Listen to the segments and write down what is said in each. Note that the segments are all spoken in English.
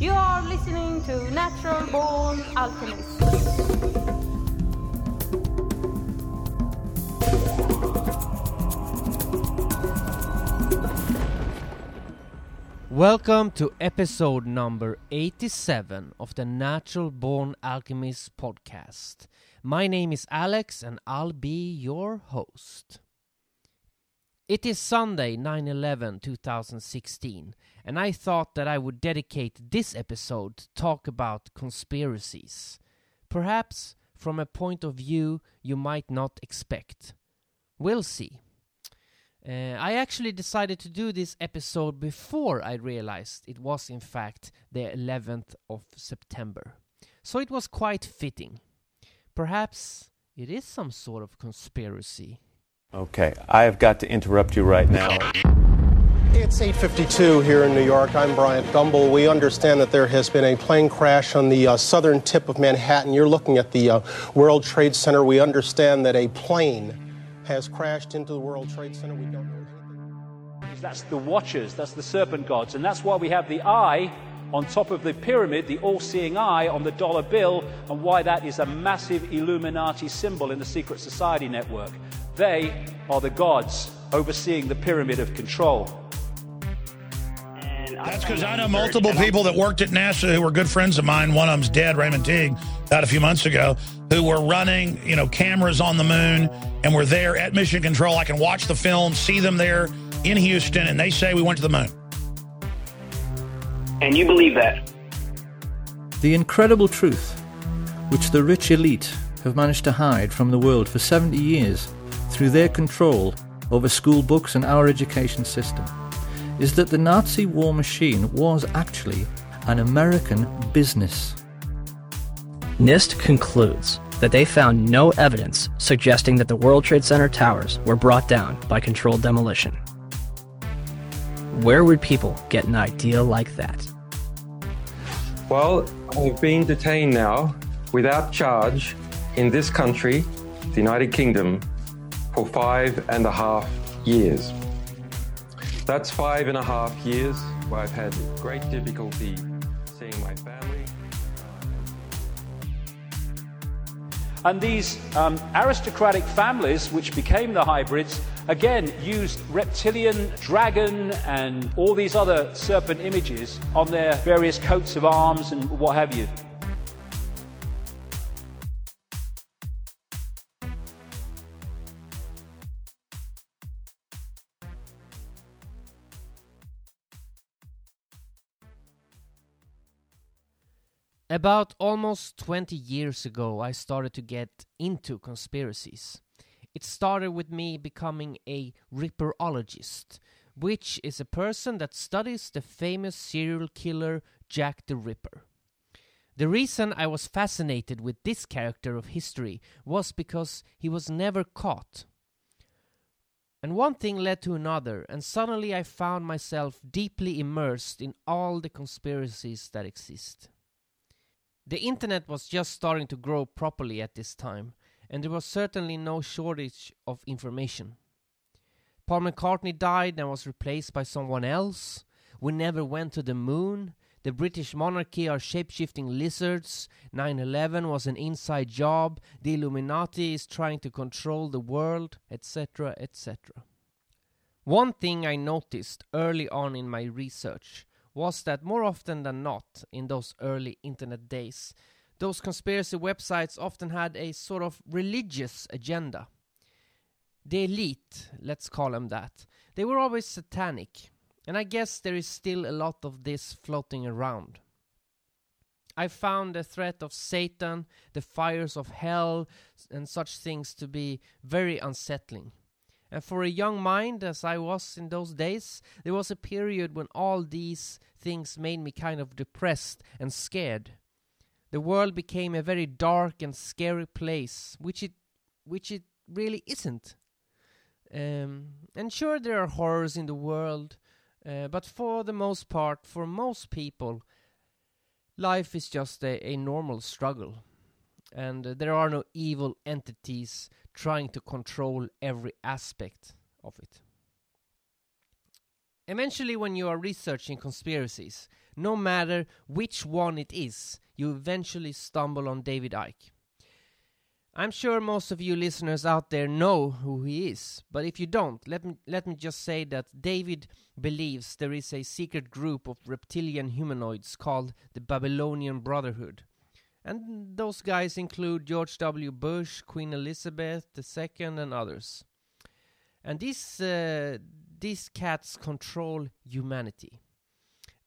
You are listening to Natural Born Alchemist. Welcome to episode number 87 of the Natural Born Alchemist podcast. My name is Alex and I'll be your host. It is Sunday, 9 11 2016, and I thought that I would dedicate this episode to talk about conspiracies. Perhaps from a point of view you might not expect. We'll see. Uh, I actually decided to do this episode before I realized it was in fact the 11th of September. So it was quite fitting. Perhaps it is some sort of conspiracy. Okay, I have got to interrupt you right now. It's 8:52 here in New York. I'm Bryant Gumbel. We understand that there has been a plane crash on the uh, southern tip of Manhattan. You're looking at the uh, World Trade Center. We understand that a plane has crashed into the World Trade Center. We don't know. That's the watchers, that's the serpent gods. And that's why we have the eye on top of the pyramid, the all seeing eye on the dollar bill, and why that is a massive Illuminati symbol in the secret society network. They are the gods overseeing the pyramid of control. That's because I know multiple people that worked at NASA who were good friends of mine. One of them's dead, Raymond Teague, died a few months ago, who were running, you know, cameras on the moon and were there at Mission Control. I can watch the film, see them there in Houston, and they say we went to the moon. And you believe that? The incredible truth, which the rich elite have managed to hide from the world for 70 years through their control over school books and our education system, is that the Nazi war machine was actually an American business. NIST concludes that they found no evidence suggesting that the World Trade Center towers were brought down by controlled demolition. Where would people get an idea like that? Well, I've been detained now without charge in this country, the United Kingdom, for five and a half years. That's five and a half years where I've had great difficulty seeing my family. And these um, aristocratic families, which became the hybrids, again used reptilian, dragon, and all these other serpent images on their various coats of arms and what have you. About almost 20 years ago, I started to get into conspiracies. It started with me becoming a Ripperologist, which is a person that studies the famous serial killer Jack the Ripper. The reason I was fascinated with this character of history was because he was never caught. And one thing led to another, and suddenly I found myself deeply immersed in all the conspiracies that exist. The internet was just starting to grow properly at this time, and there was certainly no shortage of information. Paul McCartney died and was replaced by someone else. We never went to the moon. The British monarchy are shape-shifting lizards. 9/11 was an inside job. The Illuminati is trying to control the world, etc., etc. One thing I noticed early on in my research was that more often than not, in those early internet days, those conspiracy websites often had a sort of religious agenda. The elite, let's call them that, they were always satanic, and I guess there is still a lot of this floating around. I found the threat of Satan, the fires of hell, and such things to be very unsettling. And for a young mind, as I was in those days, there was a period when all these things made me kind of depressed and scared. The world became a very dark and scary place, which it, which it really isn't. Um, and sure, there are horrors in the world, uh, but for the most part, for most people, life is just a, a normal struggle. And uh, there are no evil entities trying to control every aspect of it. Eventually, when you are researching conspiracies, no matter which one it is, you eventually stumble on David Icke. I'm sure most of you listeners out there know who he is, but if you don't, let me, let me just say that David believes there is a secret group of reptilian humanoids called the Babylonian Brotherhood. And those guys include George W. Bush, Queen Elizabeth II, and others. And these, uh, these cats control humanity.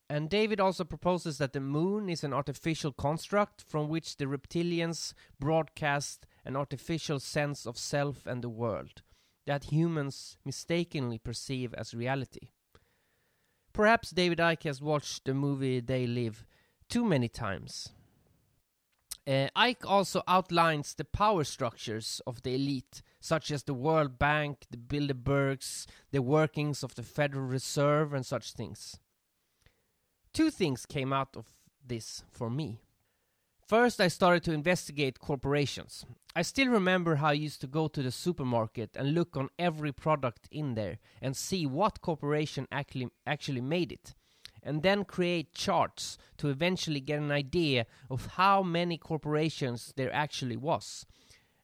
And David also proposes that the moon is an artificial construct from which the reptilians broadcast an artificial sense of self and the world that humans mistakenly perceive as reality. Perhaps David Icke has watched the movie They Live too many times. Uh, Icke also outlines the power structures of the elite, such as the World Bank, the Bilderbergs, the workings of the Federal Reserve, and such things. Two things came out of this for me. First, I started to investigate corporations. I still remember how I used to go to the supermarket and look on every product in there and see what corporation actually, actually made it, and then create charts to eventually get an idea of how many corporations there actually was.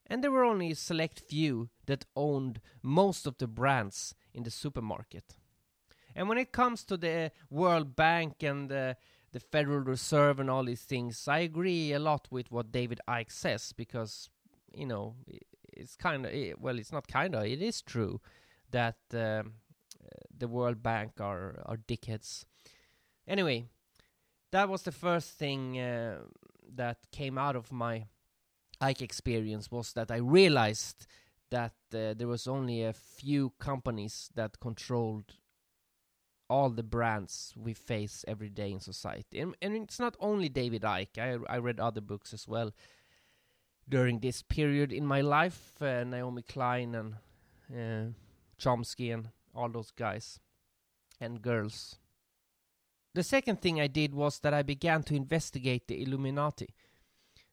And there were only a select few that owned most of the brands in the supermarket. And when it comes to the World Bank and the the Federal Reserve and all these things. I agree a lot with what David Icke says because you know it's kind of well, it's not kind of it is true that uh, the World Bank are are dickheads. Anyway, that was the first thing uh, that came out of my Icke experience was that I realized that uh, there was only a few companies that controlled all the brands we face every day in society. And, and it's not only David Icke. I, I read other books as well during this period in my life. Uh, Naomi Klein and uh, Chomsky and all those guys and girls. The second thing I did was that I began to investigate the Illuminati.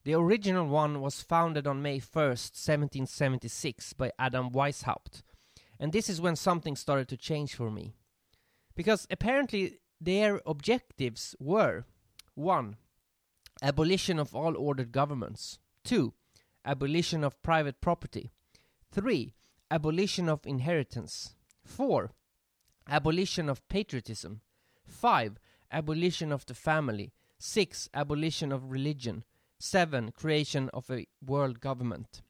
The original one was founded on May 1st, 1776 by Adam Weishaupt. And this is when something started to change for me. Because apparently their objectives were 1. Abolition of all ordered governments. 2. Abolition of private property. 3. Abolition of inheritance. 4. Abolition of patriotism. 5. Abolition of the family. 6. Abolition of religion. 7. Creation of a world government.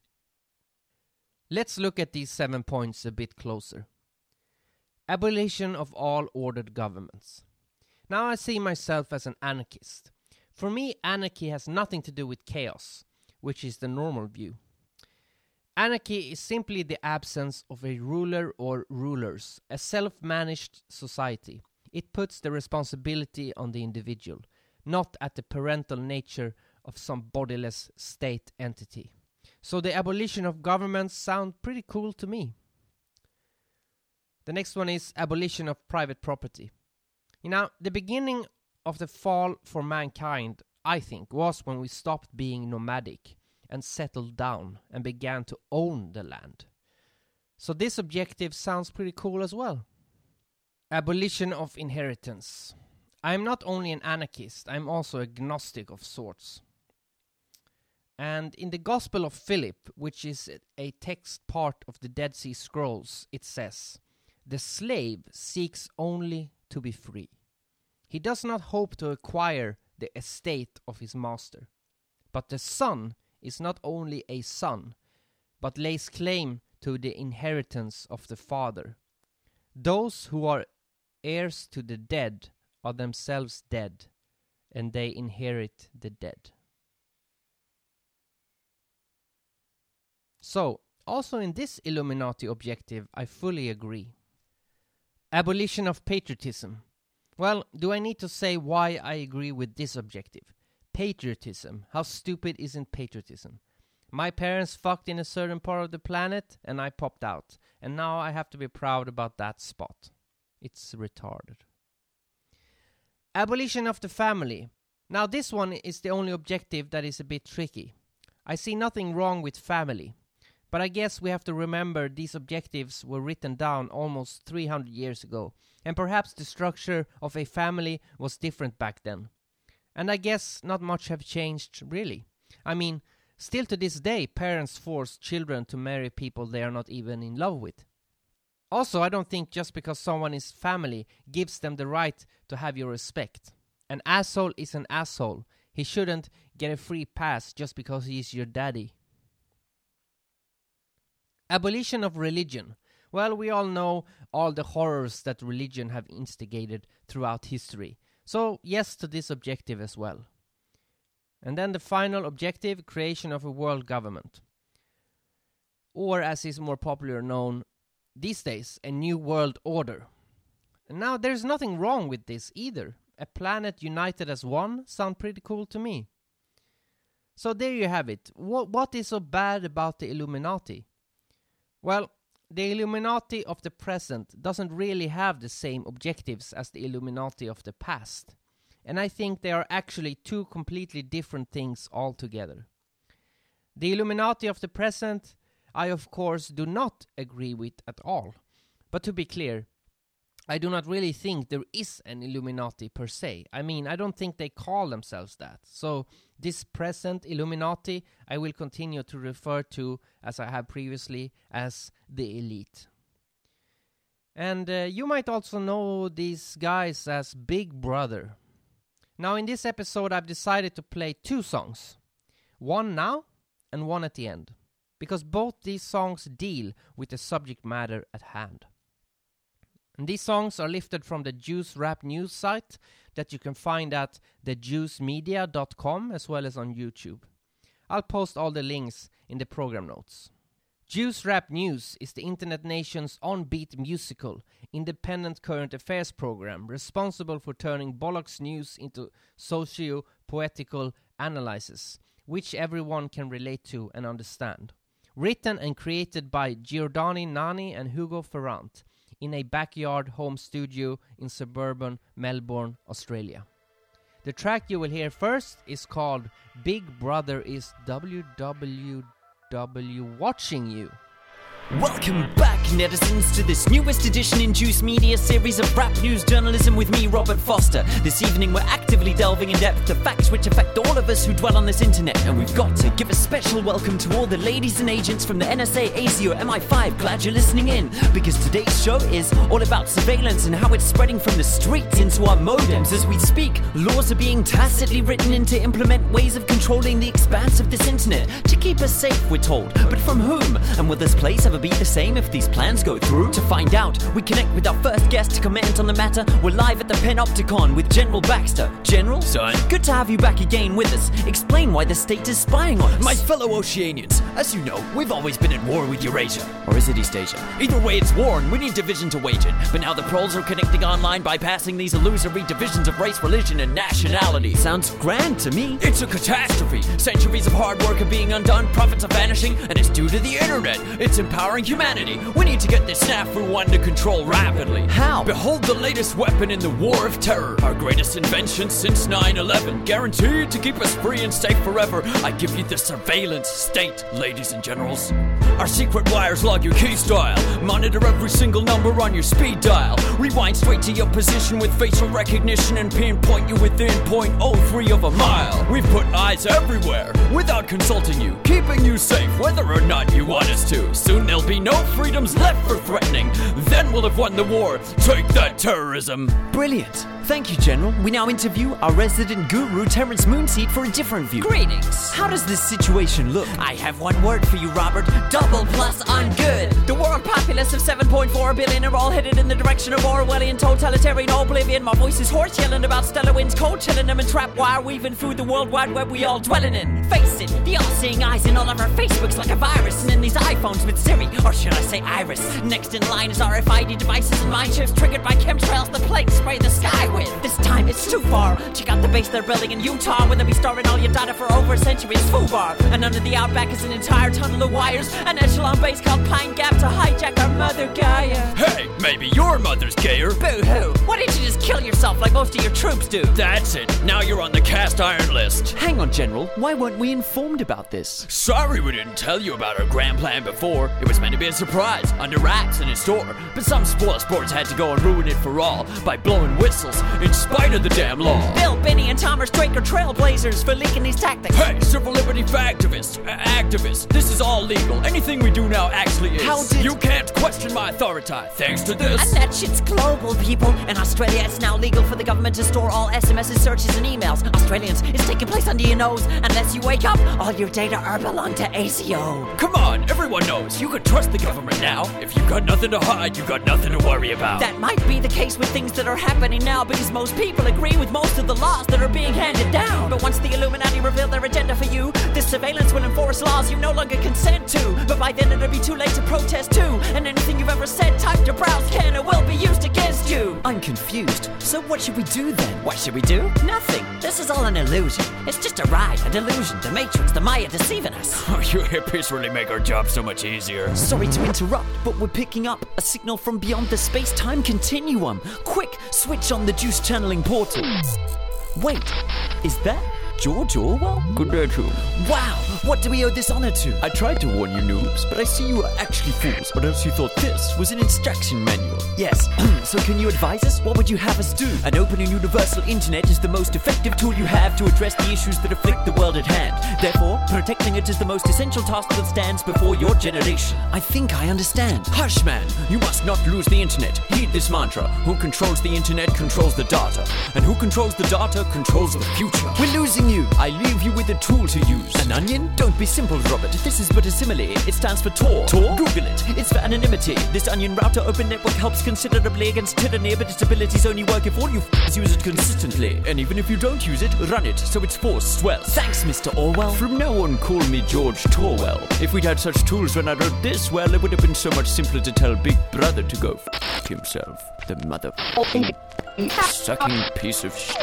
Let's look at these seven points a bit closer. Abolition of all ordered governments. Now I see myself as an anarchist. For me, anarchy has nothing to do with chaos, which is the normal view. Anarchy is simply the absence of a ruler or rulers, a self managed society. It puts the responsibility on the individual, not at the parental nature of some bodiless state entity. So the abolition of governments sound pretty cool to me. The next one is abolition of private property. You know, the beginning of the fall for mankind, I think, was when we stopped being nomadic and settled down and began to own the land. So this objective sounds pretty cool as well. Abolition of inheritance. I am not only an anarchist, I am also agnostic of sorts. And in the Gospel of Philip, which is a text part of the Dead Sea Scrolls, it says, the slave seeks only to be free. He does not hope to acquire the estate of his master. But the son is not only a son, but lays claim to the inheritance of the father. Those who are heirs to the dead are themselves dead, and they inherit the dead. So, also in this Illuminati objective, I fully agree. Abolition of patriotism. Well, do I need to say why I agree with this objective? Patriotism. How stupid isn't patriotism? My parents fucked in a certain part of the planet and I popped out. And now I have to be proud about that spot. It's retarded. Abolition of the family. Now, this one is the only objective that is a bit tricky. I see nothing wrong with family. But I guess we have to remember these objectives were written down almost 300 years ago, and perhaps the structure of a family was different back then. And I guess not much have changed, really. I mean, still to this day, parents force children to marry people they are not even in love with. Also, I don't think just because someone is family gives them the right to have your respect. An asshole is an asshole. He shouldn't get a free pass just because he is your daddy. Abolition of religion. Well, we all know all the horrors that religion have instigated throughout history. So, yes to this objective as well. And then the final objective creation of a world government. Or, as is more popular known these days, a new world order. Now, there's nothing wrong with this either. A planet united as one sound pretty cool to me. So there you have it. What what is so bad about the Illuminati? Well, the Illuminati of the present doesn't really have the same objectives as the Illuminati of the past. And I think they are actually two completely different things altogether. The Illuminati of the present, I of course do not agree with at all. But to be clear, I do not really think there is an Illuminati per se. I mean, I don't think they call themselves that. So, this present Illuminati I will continue to refer to, as I have previously, as the elite. And uh, you might also know these guys as Big Brother. Now, in this episode, I've decided to play two songs one now and one at the end, because both these songs deal with the subject matter at hand. And these songs are lifted from the Juice Rap News site that you can find at thejuicemedia.com as well as on YouTube. I'll post all the links in the program notes. Juice Rap News is the Internet Nation's on-beat musical, independent current affairs program responsible for turning bollocks news into socio-poetical analysis, which everyone can relate to and understand. Written and created by Giordano Nanni and Hugo Farrant, in a backyard home studio in suburban Melbourne, Australia. The track you will hear first is called Big Brother is WWW Watching You. Welcome back, netizens, to this newest edition in Juice Media series of rap news journalism with me, Robert Foster. This evening, we're actively delving in depth to facts which affect all of us who dwell on this internet, and we've got to give a special welcome to all the ladies and agents from the NSA, ASIO, MI5. Glad you're listening in, because today's show is all about surveillance and how it's spreading from the streets into our modems. As we speak, laws are being tacitly written in to implement ways of controlling the expanse of this internet to keep us safe, we're told. But from whom? And will this place ever be the same if these plans go through? To find out, we connect with our first guest to comment on the matter. We're live at the Panopticon with General Baxter. General, son, good to have you back again with us. Explain why the state is spying on us. My fellow Oceanians, as you know, we've always been at war with Eurasia. Or is it East Asia? Either way, it's war and we need division to wage it. But now the proles are connecting online, bypassing these illusory divisions of race, religion, and nationality. Sounds grand to me. It's a catastrophe. Centuries of hard work are being undone, profits are vanishing, and it's due to the internet. It's empowering humanity. We need to get this snafu under control rapidly. How? Behold the latest weapon in the war of terror. Our greatest invention since 9 11. Guaranteed to keep us free and safe forever. I give you the surveillance state, ladies and generals. Our secret wires log your key style. Monitor every single number on your speed dial. Rewind straight to your position with facial recognition and pinpoint you within 0.03 of a mile. We've put eyes everywhere without consulting you, keeping you safe whether or not you want us to. Soon there'll be no freedoms left for threatening. Then we'll have won the war. Take that, terrorism. Brilliant. Thank you, General. We now interview our resident guru, Terence Moonseed, for a different view. Greetings. How does this situation look? I have one word for you, Robert. Double plus ungood. The world populace of 7.4 billion are all headed in the direction of Orwellian totalitarian oblivion. My voice is hoarse, yelling about stellar winds, cold chilling them and trap wire weaving through the world wide web we all dwelling in. Face it, the all-seeing eyes in all of our Facebooks like a virus, and in these iPhones with Siri, or should I say Iris. Next in line is RFID devices and mind chips triggered by chemtrails. The plague spray the sky This time it's too far. Check out the base they're building in Utah, where they'll be storing all your data for over a century. It's FUBAR. And under the outback is an entire tunnel of wires. An echelon base called Pine Gap to hijack our mother Gaia. Hey, maybe your mother's gayer. Boo hoo. Why didn't you just kill yourself like most of your troops do? That's it. Now you're on the cast iron list. Hang on, General. Why weren't we informed about this? Sorry we didn't tell you about our grand plan before. It was meant to be a surprise, under wraps in a store. But some spoil sports had to go and ruin it for all by blowing whistles in spite of the damn law. Bill, Binney, and Thomas Drake are trailblazers for leaking these tactics. Hey, civil liberty activists, uh, activists, this is all legal. Anything we do now actually is. How did- You can't question my authority thanks to this. And that shit's global, people. In Australia, it's now legal for the government to store all SMSs, searches, and emails. Australians, it's taking place under your nose. Unless you wake up, all your data are belong to ASIO. Come on, everyone knows you can trust the government now. If you've got nothing to hide, you've got nothing to worry about. That might be the case with things that are happening now because most people agree with most of the laws that are being handed down. But once the Illuminati reveal their agenda for you, this surveillance will enforce laws you no longer consent to. But by then it'll be too late to protest too. And anything you've ever said, typed or browsed can or will be used against you. I'm confused. So what should we do then? What should we do? Nothing. This is all an illusion. It's just a ride, a delusion, the Matrix, the Maya deceiving us. Oh, you hippies really make our job so much easier. Sorry to interrupt, but we're picking up a signal from beyond the space time continuum. Quick, switch on the juice channeling portal. Wait, is that George Orwell? Good day to you. Wow, what do we owe this honor to? I tried to warn you noobs, but I see you are actually fools, or else you thought this was an instruction manual. Yes, so can you advise us? What would you have us do? An open and universal internet is the most effective tool you have to address the issues that afflict the world at hand. Therefore, protecting it is the most essential task that stands before your generation. I think I understand. Hush, man! You must not lose the internet. Heed this mantra. Who controls the internet controls the data. And who controls the data controls the future. We're losing you. I leave you with a tool to use. An onion? Don't be simple, Robert. This is but a simile. It stands for Tor. Tor? Google it. It's for anonymity. This onion router open network helps considerably against tyranny, but its abilities only work if all you f- use it consistently. And even if you don't use it, run it so its force swells. Thanks, Mr. Orwell. From now on, call me George Torwell. If we'd had such tools when I wrote this, well, it would have been so much simpler to tell Big Brother to go f himself. The mother oh, sucking piece of sh.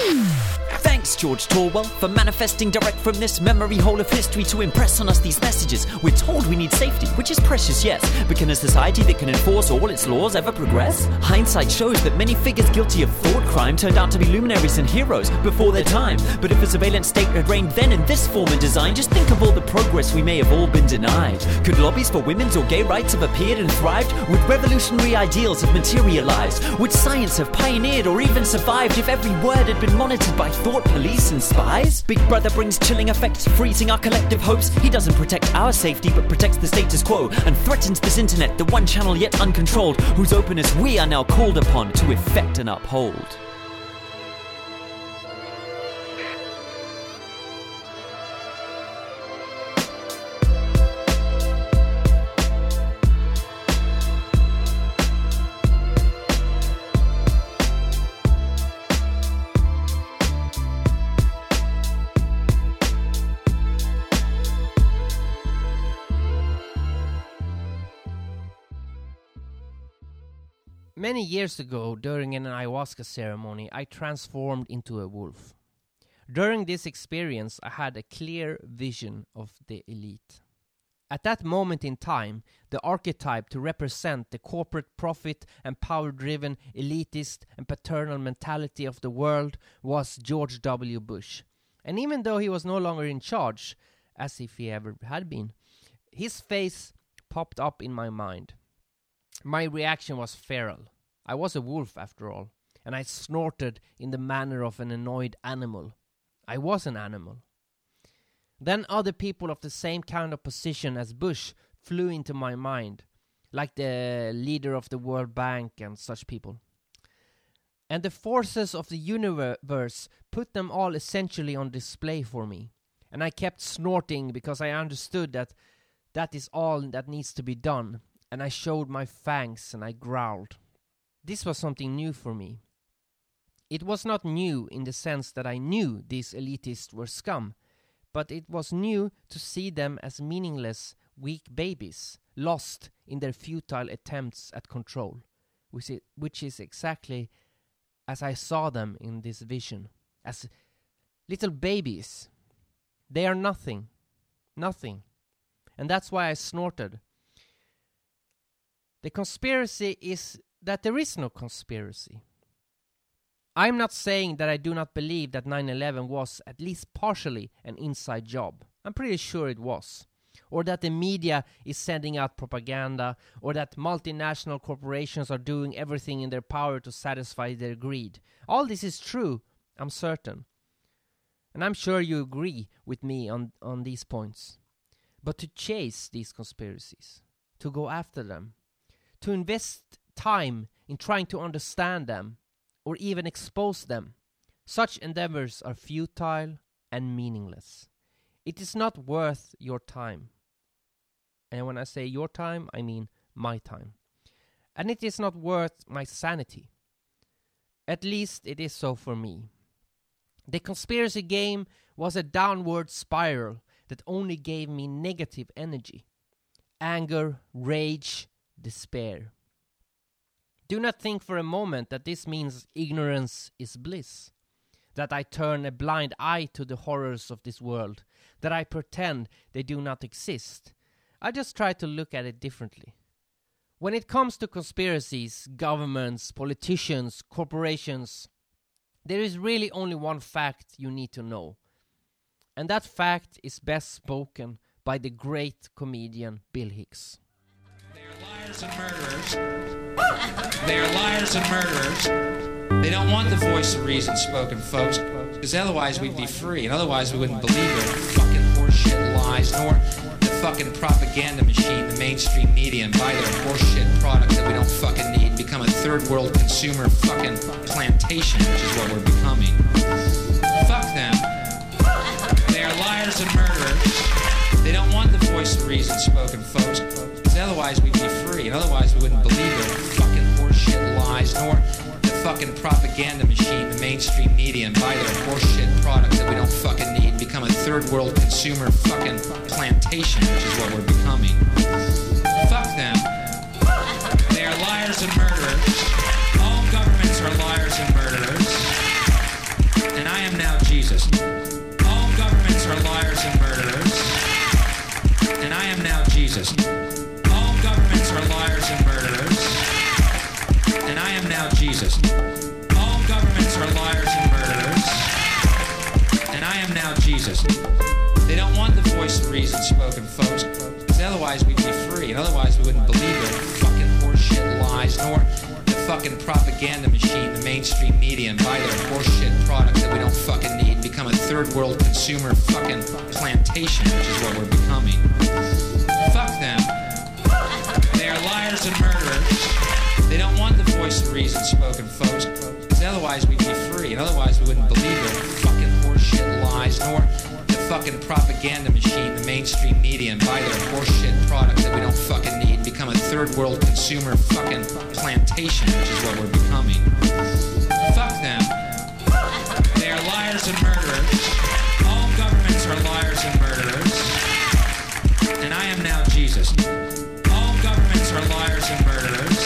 Thanks, George Torwell, for manifesting direct from this memory hole of history to impress on us these messages. We're told we need safety, which is precious, yes, but can a society that can enforce all its laws ever progress? Hindsight shows that many figures guilty of thought crime turned out to be luminaries and heroes before their time. But if a surveillance state had reigned then in this form and design, just think of all the progress we may have all been denied. Could lobbies for women's or gay rights have appeared and thrived? Would revolutionary ideals have materialized? Would science have pioneered or even survived if every word had been monitored by thought police and spies? Big Brother brings chilling effects, freezing our collective hopes. He doesn't protect our safety, but protects the status quo and threatens this internet, the one channel yet uncontrolled, whose openness we are now called upon to effect and uphold. Many years ago, during an ayahuasca ceremony, I transformed into a wolf. During this experience, I had a clear vision of the elite. At that moment in time, the archetype to represent the corporate profit and power driven elitist and paternal mentality of the world was George W. Bush. And even though he was no longer in charge, as if he ever had been, his face popped up in my mind. My reaction was feral. I was a wolf after all, and I snorted in the manner of an annoyed animal. I was an animal. Then other people of the same kind of position as Bush flew into my mind, like the leader of the World Bank and such people. And the forces of the universe put them all essentially on display for me. And I kept snorting because I understood that that is all that needs to be done and I showed my fangs and I growled. This was something new for me. It was not new in the sense that I knew these elitists were scum, but it was new to see them as meaningless, weak babies, lost in their futile attempts at control, which is, which is exactly as I saw them in this vision, as little babies. They are nothing, nothing. And that's why I snorted. The conspiracy is that there is no conspiracy. I'm not saying that I do not believe that 9 11 was at least partially an inside job. I'm pretty sure it was. Or that the media is sending out propaganda, or that multinational corporations are doing everything in their power to satisfy their greed. All this is true, I'm certain. And I'm sure you agree with me on, on these points. But to chase these conspiracies, to go after them, to invest time in trying to understand them, or even expose them. Such endeavors are futile and meaningless. It is not worth your time. And when I say your time, I mean my time. And it is not worth my sanity. At least it is so for me. The conspiracy game was a downward spiral that only gave me negative energy anger, rage, despair. Do not think for a moment that this means ignorance is bliss, that I turn a blind eye to the horrors of this world, that I pretend they do not exist. I just try to look at it differently. When it comes to conspiracies, governments, politicians, corporations, there is really only one fact you need to know. And that fact is best spoken by the great comedian Bill Hicks. They are liars and murderers. They are liars and murderers. They don't want the voice of reason spoken, folks, because otherwise we'd be free, and otherwise we wouldn't believe their fucking horseshit lies, nor the fucking propaganda machine, the mainstream media, and buy their horseshit product that we don't fucking need, become a third world consumer fucking plantation, which is what we're becoming. Fuck them. They are liars and murderers. They don't want the voice of reason spoken, folks, otherwise we'd be free, and otherwise we wouldn't believe their fucking horseshit lies, nor the fucking propaganda machine, the mainstream media, and buy their horseshit products that we don't fucking need, become a third world consumer fucking plantation, which is what we're becoming. Fuck them. They are liars and murderers. All governments are liars and murderers. And I am now Jesus. All governments are liars and murderers. And I am now Jesus. Liars and murderers. And I am now Jesus. All governments are liars and murderers. And I am now Jesus. They don't want the voice of reason spoken, folks, because otherwise we'd be free, and otherwise we wouldn't believe their fucking horseshit lies, nor the fucking propaganda machine, the mainstream media, and buy their horseshit products that we don't fucking need, become a third world consumer fucking plantation, which is what we're becoming. Fuck them. Liars and murderers. They don't want the voice of reason spoken, folks, because otherwise we'd be free, and otherwise we wouldn't believe their fucking horseshit lies, nor the fucking propaganda machine, the mainstream media, and buy their horseshit product that we don't fucking need, become a third world consumer fucking plantation, which is what we're becoming. Fuck them. They are liars and murderers. All governments are liars and murderers. And I am now Jesus. Are liars and murderers.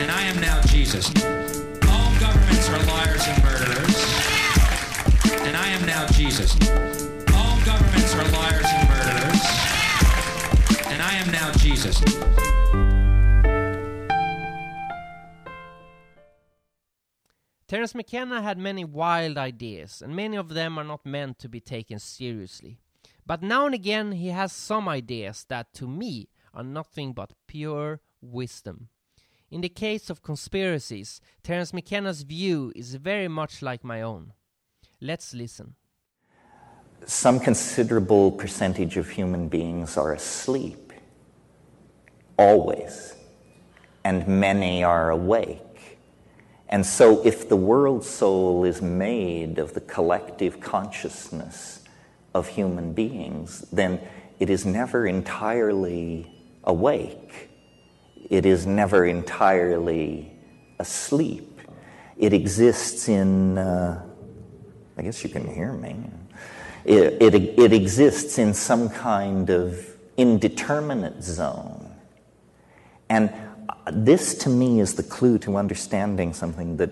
And I am now Jesus. All governments are liars and murderers. And I am now Jesus. All governments are liars and murderers. And I am now Jesus. Terence McKenna had many wild ideas, and many of them are not meant to be taken seriously. But now and again he has some ideas that, to me, are nothing but pure wisdom. In the case of conspiracies, Terence McKenna's view is very much like my own. Let's listen. Some considerable percentage of human beings are asleep, always, and many are awake. And so, if the world soul is made of the collective consciousness of human beings, then it is never entirely awake. It is never entirely asleep. It exists in, uh, I guess you can hear me. It, it, it exists in some kind of indeterminate zone. And this to me is the clue to understanding something that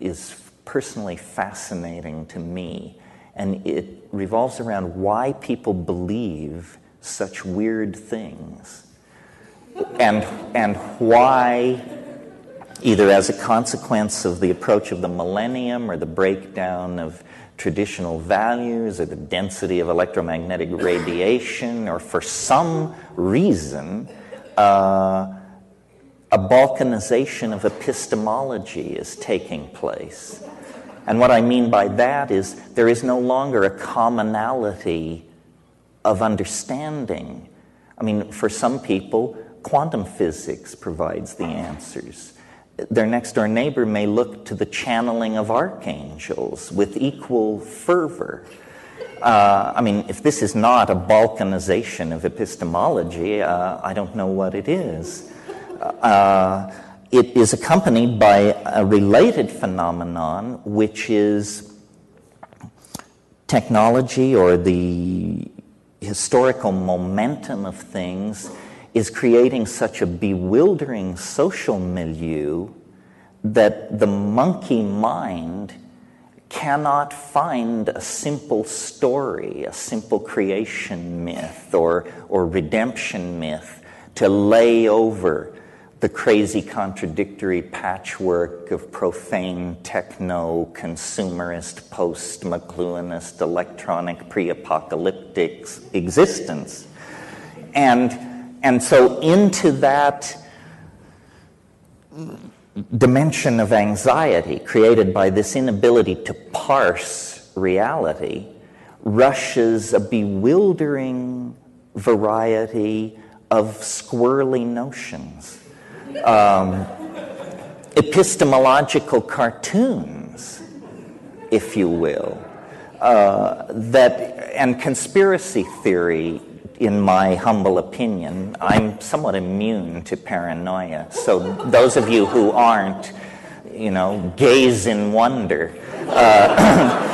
is personally fascinating to me, and it revolves around why people believe such weird things, and and why either as a consequence of the approach of the millennium or the breakdown of traditional values or the density of electromagnetic radiation or for some reason uh, a balkanization of epistemology is taking place. And what I mean by that is there is no longer a commonality of understanding. I mean, for some people, quantum physics provides the answers their next door neighbor may look to the channeling of archangels with equal fervor. Uh, I mean, if this is not a balkanization of epistemology, uh, I don't know what it is. Uh, it is accompanied by a related phenomenon, which is technology or the historical momentum of things is creating such a bewildering social milieu that the monkey mind cannot find a simple story, a simple creation myth or, or redemption myth to lay over the crazy contradictory patchwork of profane techno consumerist post McLuhanist electronic pre apocalyptic existence. And and so, into that dimension of anxiety created by this inability to parse reality rushes a bewildering variety of squirrely notions, um, epistemological cartoons, if you will, uh, that and conspiracy theory in my humble opinion, I'm somewhat immune to paranoia. So those of you who aren't, you know, gaze in wonder. Uh,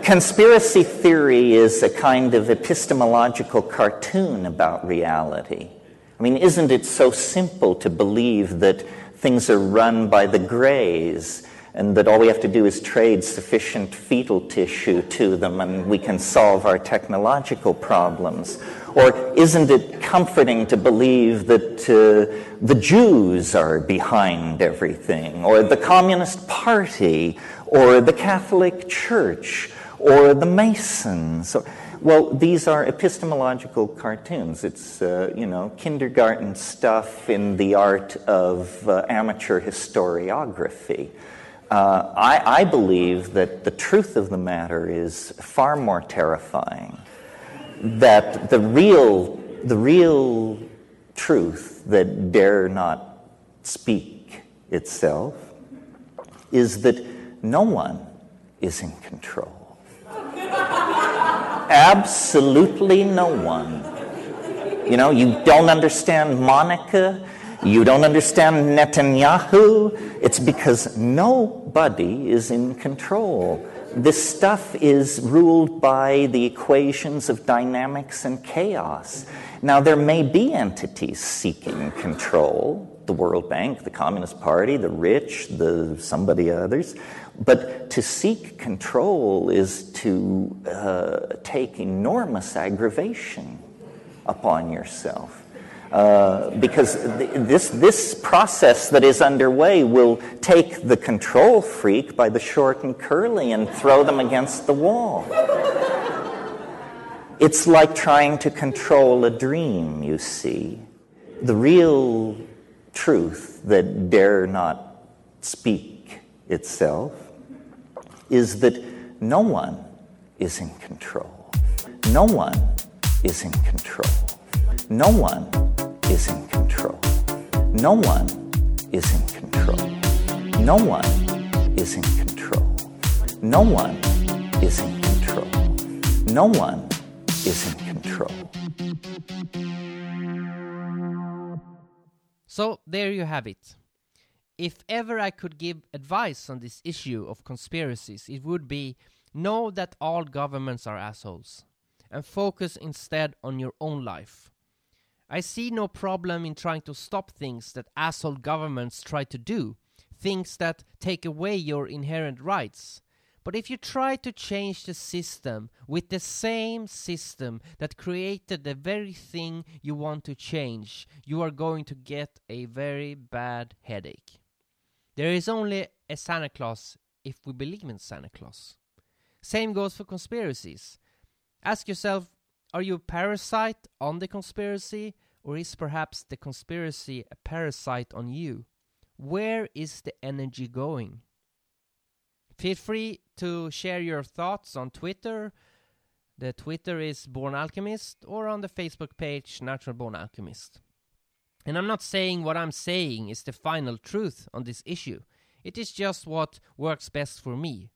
conspiracy theory is a kind of epistemological cartoon about reality. I mean, isn't it so simple to believe that things are run by the Greys and that all we have to do is trade sufficient fetal tissue to them and we can solve our technological problems? Or isn't it comforting to believe that uh, the Jews are behind everything, or the Communist Party, or the Catholic Church, or the Masons? Well, these are epistemological cartoons. It's, uh, you know, kindergarten stuff in the art of uh, amateur historiography. Uh, I, I believe that the truth of the matter is far more terrifying. That the real, the real truth that dare not speak itself is that no one is in control. Absolutely no one. You know, you don't understand Monica, you don't understand Netanyahu? It's because nobody is in control. This stuff is ruled by the equations of dynamics and chaos. Now, there may be entities seeking control the World Bank, the Communist Party, the rich, the somebody others. But to seek control is to uh, take enormous aggravation upon yourself. Uh, because th- this, this process that is underway will take the control freak by the short and curly and throw them against the wall. It's like trying to control a dream, you see. The real truth that dare not speak itself is that no one is in control. No one is in control. No one is in control. No one is in control. No one is in control. No one is in control. No one is in control. So there you have it. If ever I could give advice on this issue of conspiracies, it would be know that all governments are assholes and focus instead on your own life. I see no problem in trying to stop things that asshole governments try to do. things that take away your inherent rights. But if you try to change the system with the same system that created the very thing you want to change, you are going to get a very bad headache. There is only a Santa Claus if we believe in Santa Claus. Same goes for conspiracies. Ask yourself are you a parasite on the conspiracy, or is perhaps the conspiracy a parasite on you? Where is the energy going? Feel free to share your thoughts on Twitter. The Twitter is Born Alchemist, or on the Facebook page Natural Born Alchemist. And I'm not saying what I'm saying is the final truth on this issue. It is just what works best for me.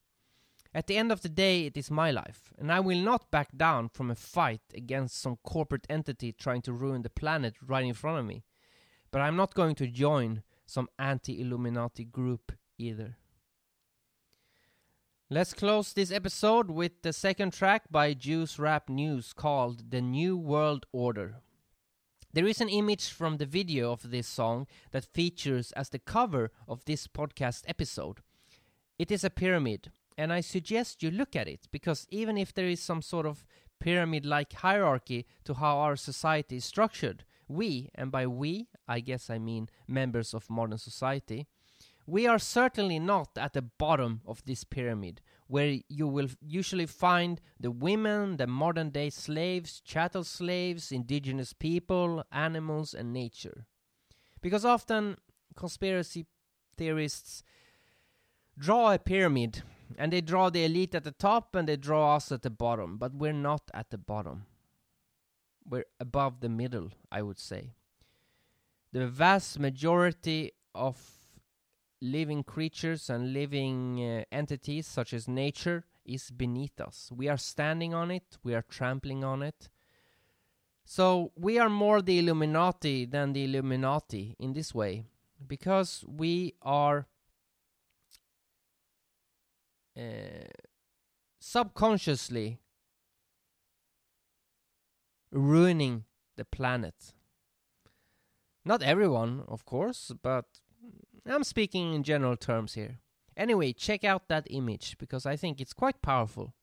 At the end of the day, it is my life, and I will not back down from a fight against some corporate entity trying to ruin the planet right in front of me. But I'm not going to join some anti Illuminati group either. Let's close this episode with the second track by Juice Rap News called The New World Order. There is an image from the video of this song that features as the cover of this podcast episode. It is a pyramid, and I suggest you look at it because even if there is some sort of pyramid like hierarchy to how our society is structured, we, and by we, I guess I mean members of modern society, we are certainly not at the bottom of this pyramid, where you will usually find the women, the modern day slaves, chattel slaves, indigenous people, animals, and nature. Because often conspiracy theorists draw a pyramid and they draw the elite at the top and they draw us at the bottom, but we're not at the bottom. We're above the middle, I would say. The vast majority of living creatures and living uh, entities, such as nature, is beneath us. We are standing on it, we are trampling on it. So we are more the Illuminati than the Illuminati in this way, because we are uh, subconsciously ruining the planet. Not everyone, of course, but I'm speaking in general terms here. Anyway, check out that image because I think it's quite powerful.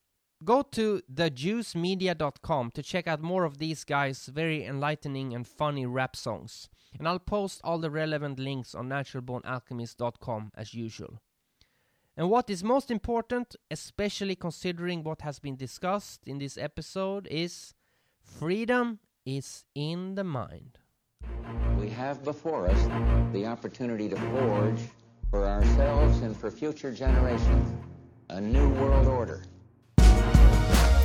Go to thejuicemedia.com to check out more of these guys' very enlightening and funny rap songs. And I'll post all the relevant links on naturalbornalchemist.com as usual. And what is most important, especially considering what has been discussed in this episode, is freedom is in the mind. Have before us the opportunity to forge for ourselves and for future generations a new world order.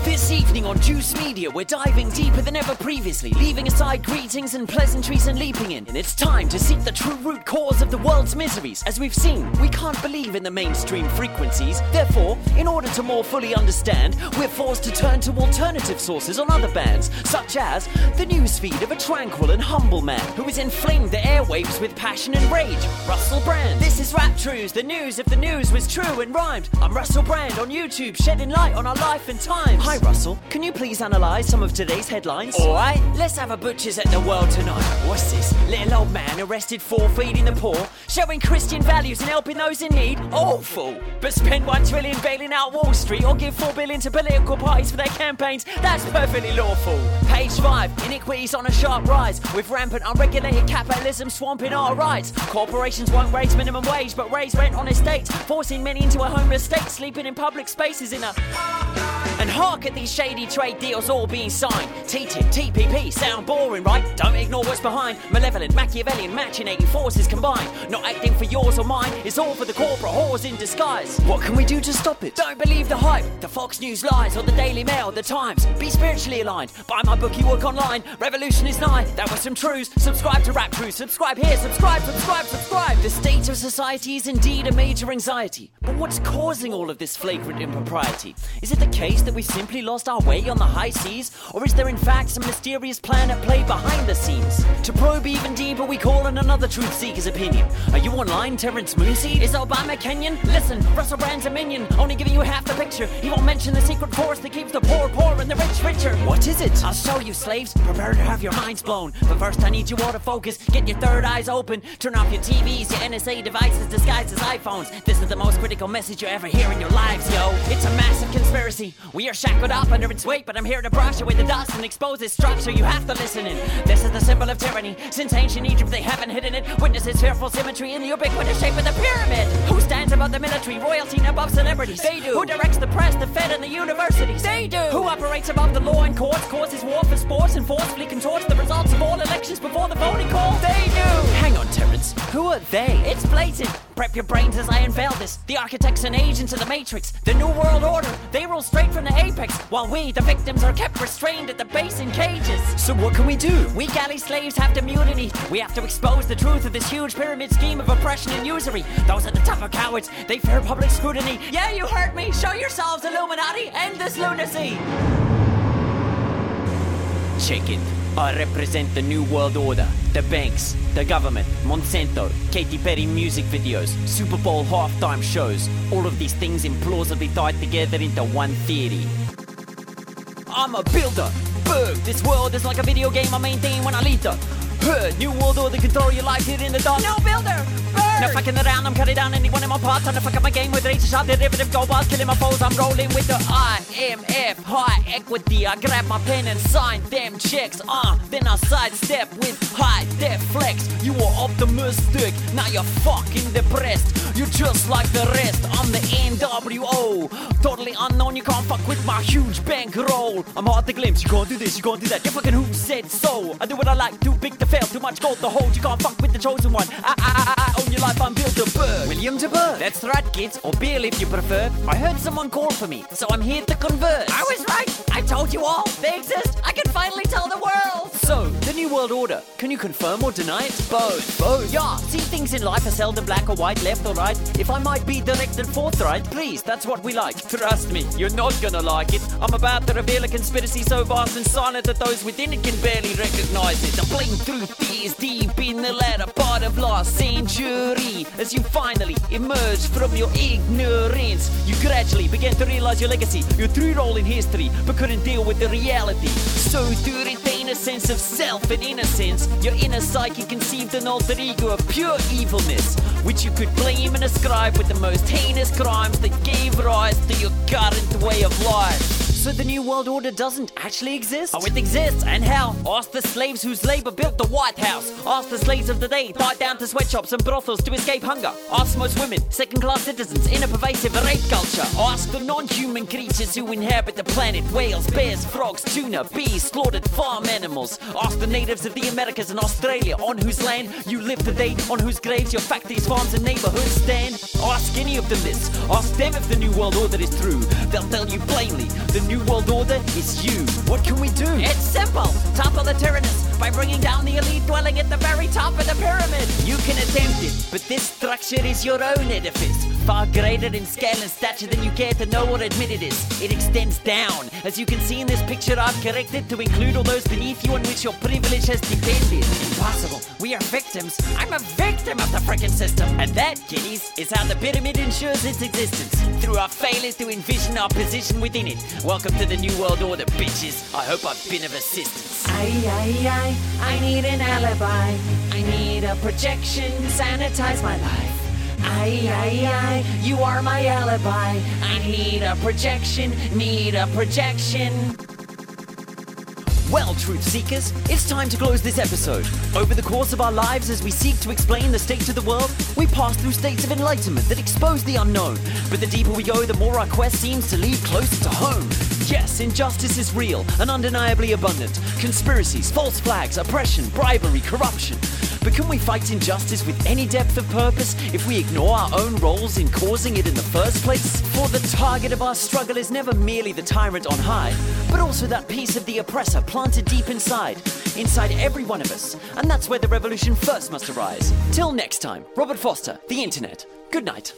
This evening on Juice Media, we're diving deeper than ever previously, leaving aside greetings and pleasantries and leaping in. And it's time to seek the true root cause of the world's miseries. As we've seen, we can't believe in the mainstream frequencies. Therefore, in order to more fully understand, we're forced to turn to alternative sources on other bands, such as the newsfeed of a tranquil and humble man who has inflamed the airwaves with passion and rage, Russell Brand. This is Rap Truths, the news if the news was true and rhymed. I'm Russell Brand on YouTube, shedding light on our life and times. Hi, Russell. Can you please analyse some of today's headlines? Alright, let's have a butcher's at the world tonight. What's this? Little old man arrested for feeding the poor, showing Christian values and helping those in need? Awful! But spend one trillion bailing out Wall Street or give four billion to political parties for their campaigns? That's perfectly lawful. Page 5. Iniquities on a sharp rise, with rampant unregulated capitalism swamping our rights. Corporations won't raise minimum wage, but raise rent on estates, forcing many into a homeless state, sleeping in public spaces in a. And hark at these shady trade deals all being signed. TTIP, TPP, sound boring, right? Don't ignore what's behind. Malevolent, Machiavellian, machinating forces combined. Not acting for yours or mine, it's all for the corporate whores in disguise. What can we do to stop it? Don't believe the hype, the Fox News lies, or the Daily Mail, the Times. Be spiritually aligned. Buy my book, you work online. Revolution is nigh. That was some truths. Subscribe to Rap Truth. Subscribe here. Subscribe, subscribe, subscribe. The state of society is indeed a major anxiety. But what's causing all of this flagrant impropriety? Is it the case that we've simply lost our way on the high seas? Or is there in fact some mysterious plan at play behind the scenes? To probe even deeper, we call in another truth seeker's opinion. Are you online, Terence Moonseed? Is Obama Kenyan? Listen, Russell Brand's a minion, only giving you half the picture. He won't mention the secret force that keeps the poor poor and the rich richer. What is it? I'll show you, slaves. Prepare to have your minds blown. But first, I need you all to focus. Get your third eyes open. Turn off your TVs, your NSA devices disguised as iPhones. This is the most critical message you ever hear in your lives, yo. It's a massive conspiracy. We are shackled up under its weight, but I'm here to brush away the dust and expose its structure. You have to listen in. This is the symbol of tyranny. Since ancient Egypt, they haven't hidden it. Witness its fearful symmetry in the ubiquitous shape of the pyramid. Who stands above the military, royalty, and above celebrities? They do. Who directs the press, the Fed, and the universities? They do. Who operates above the law and courts, causes war for sports, and forcefully contorts the results of all elections before the voting call? They do. Hang on, Terence. Who are they? It's blatant. Prep your brains as I unveil this. The architects and agents of the Matrix, the New World Order. They roll straight from the apex, while we, the victims, are kept restrained at the base in cages. So what can we do? We galley slaves have to mutiny. We have to expose the truth of this huge pyramid scheme of oppression and usury. Those at the top are cowards. They fear public scrutiny. Yeah, you heard me. Show yourselves, Illuminati. End this lunacy. Check it. I represent the New World Order, the banks, the government, Monsanto, Katy Perry music videos, Super Bowl halftime shows. All of these things implausibly tied together into one theory. I'm a builder. Berg, this world is like a video game I maintain when I lead the herd. New World Order control your life here in the dark. No builder. Berg. No fucking around, I'm cutting down anyone in my path. Time to fuck up my game with razor sharp derivative go bars, killing my foes. I'm rolling with the IMF high equity. I grab my pen and sign them checks. Uh, then I sidestep with high def flex. You were optimistic, now you're fucking depressed. You're just like the rest. I'm the NWO. Totally unknown, you can't fuck with my huge bankroll. I'm hard to glimpse, you can't do this, you can't do that. You fucking who said so? I do what I like, too big to fail, too much gold to hold. You can't fuck with the chosen one. I, I, I, your life, I'm Bill de. William de. That's right, kids, or Bill if you prefer. I heard someone call for me, so I'm here to converse. I was right. I told you all. They exist. I can finally tell the world. So, New World Order. Can you confirm or deny it? Both. Both. Yeah, see things in life are seldom black or white, left or right. If I might be direct and forthright, please, that's what we like. Trust me, you're not gonna like it. I'm about to reveal a conspiracy so vast and silent that those within it can barely recognize it. The plain truth is deep in the latter part of last century. As you finally emerge from your ignorance, you gradually begin to realize your legacy, your true role in history, but couldn't deal with the reality. So to retain a sense of self and innocence, your inner psyche conceived an alter ego of pure evilness, which you could blame and ascribe with the most heinous crimes that gave rise to your current way of life. So the New World Order doesn't actually exist? Oh, it exists, and how? Ask the slaves whose labor built the White House. Ask the slaves of the day, tied down to sweatshops and brothels to escape hunger. Ask most women, second-class citizens in a pervasive rape culture. Ask the non-human creatures who inhabit the planet: whales, bears, frogs, tuna, bees, slaughtered farm animals. Ask the natives of the Americas and Australia, on whose land you live today, on whose graves your factories, farms, and neighborhoods stand. Ask any of them this. Ask them if the New World Order is true. They'll tell you plainly, the New World Order is you. What can we do? It's simple. Topple the tyrannous by bringing down the elite dwelling at the very top of the pyramid. You can attempt it, but this structure is your own edifice. Far greater in scale and stature than you care to know or admit it is. It extends down. As you can see in this picture, I've corrected to include all those beneath you on which your privilege has depended. Impossible. We are victims. I'm a victim of the frickin' system. And that, kiddies, is how the pyramid ensures its existence. Through our failures to envision our position within it. Welcome to the New World Order, bitches. I hope I've been of assistance. I, I, I, need an alibi. I need a projection, sanitize my life. I, I, I, you are my alibi. I need a projection, need a projection. Well, truth seekers, it's time to close this episode. Over the course of our lives, as we seek to explain the state of the world, we pass through states of enlightenment that expose the unknown. But the deeper we go, the more our quest seems to lead closer to home. Yes, injustice is real and undeniably abundant. Conspiracies, false flags, oppression, bribery, corruption. But can we fight injustice with any depth of purpose if we ignore our own roles in causing it in the first place? For the target of our struggle is never merely the tyrant on high, but also that piece of the oppressor planted deep inside, inside every one of us. And that's where the revolution first must arise. Till next time, Robert Foster, The Internet. Good night.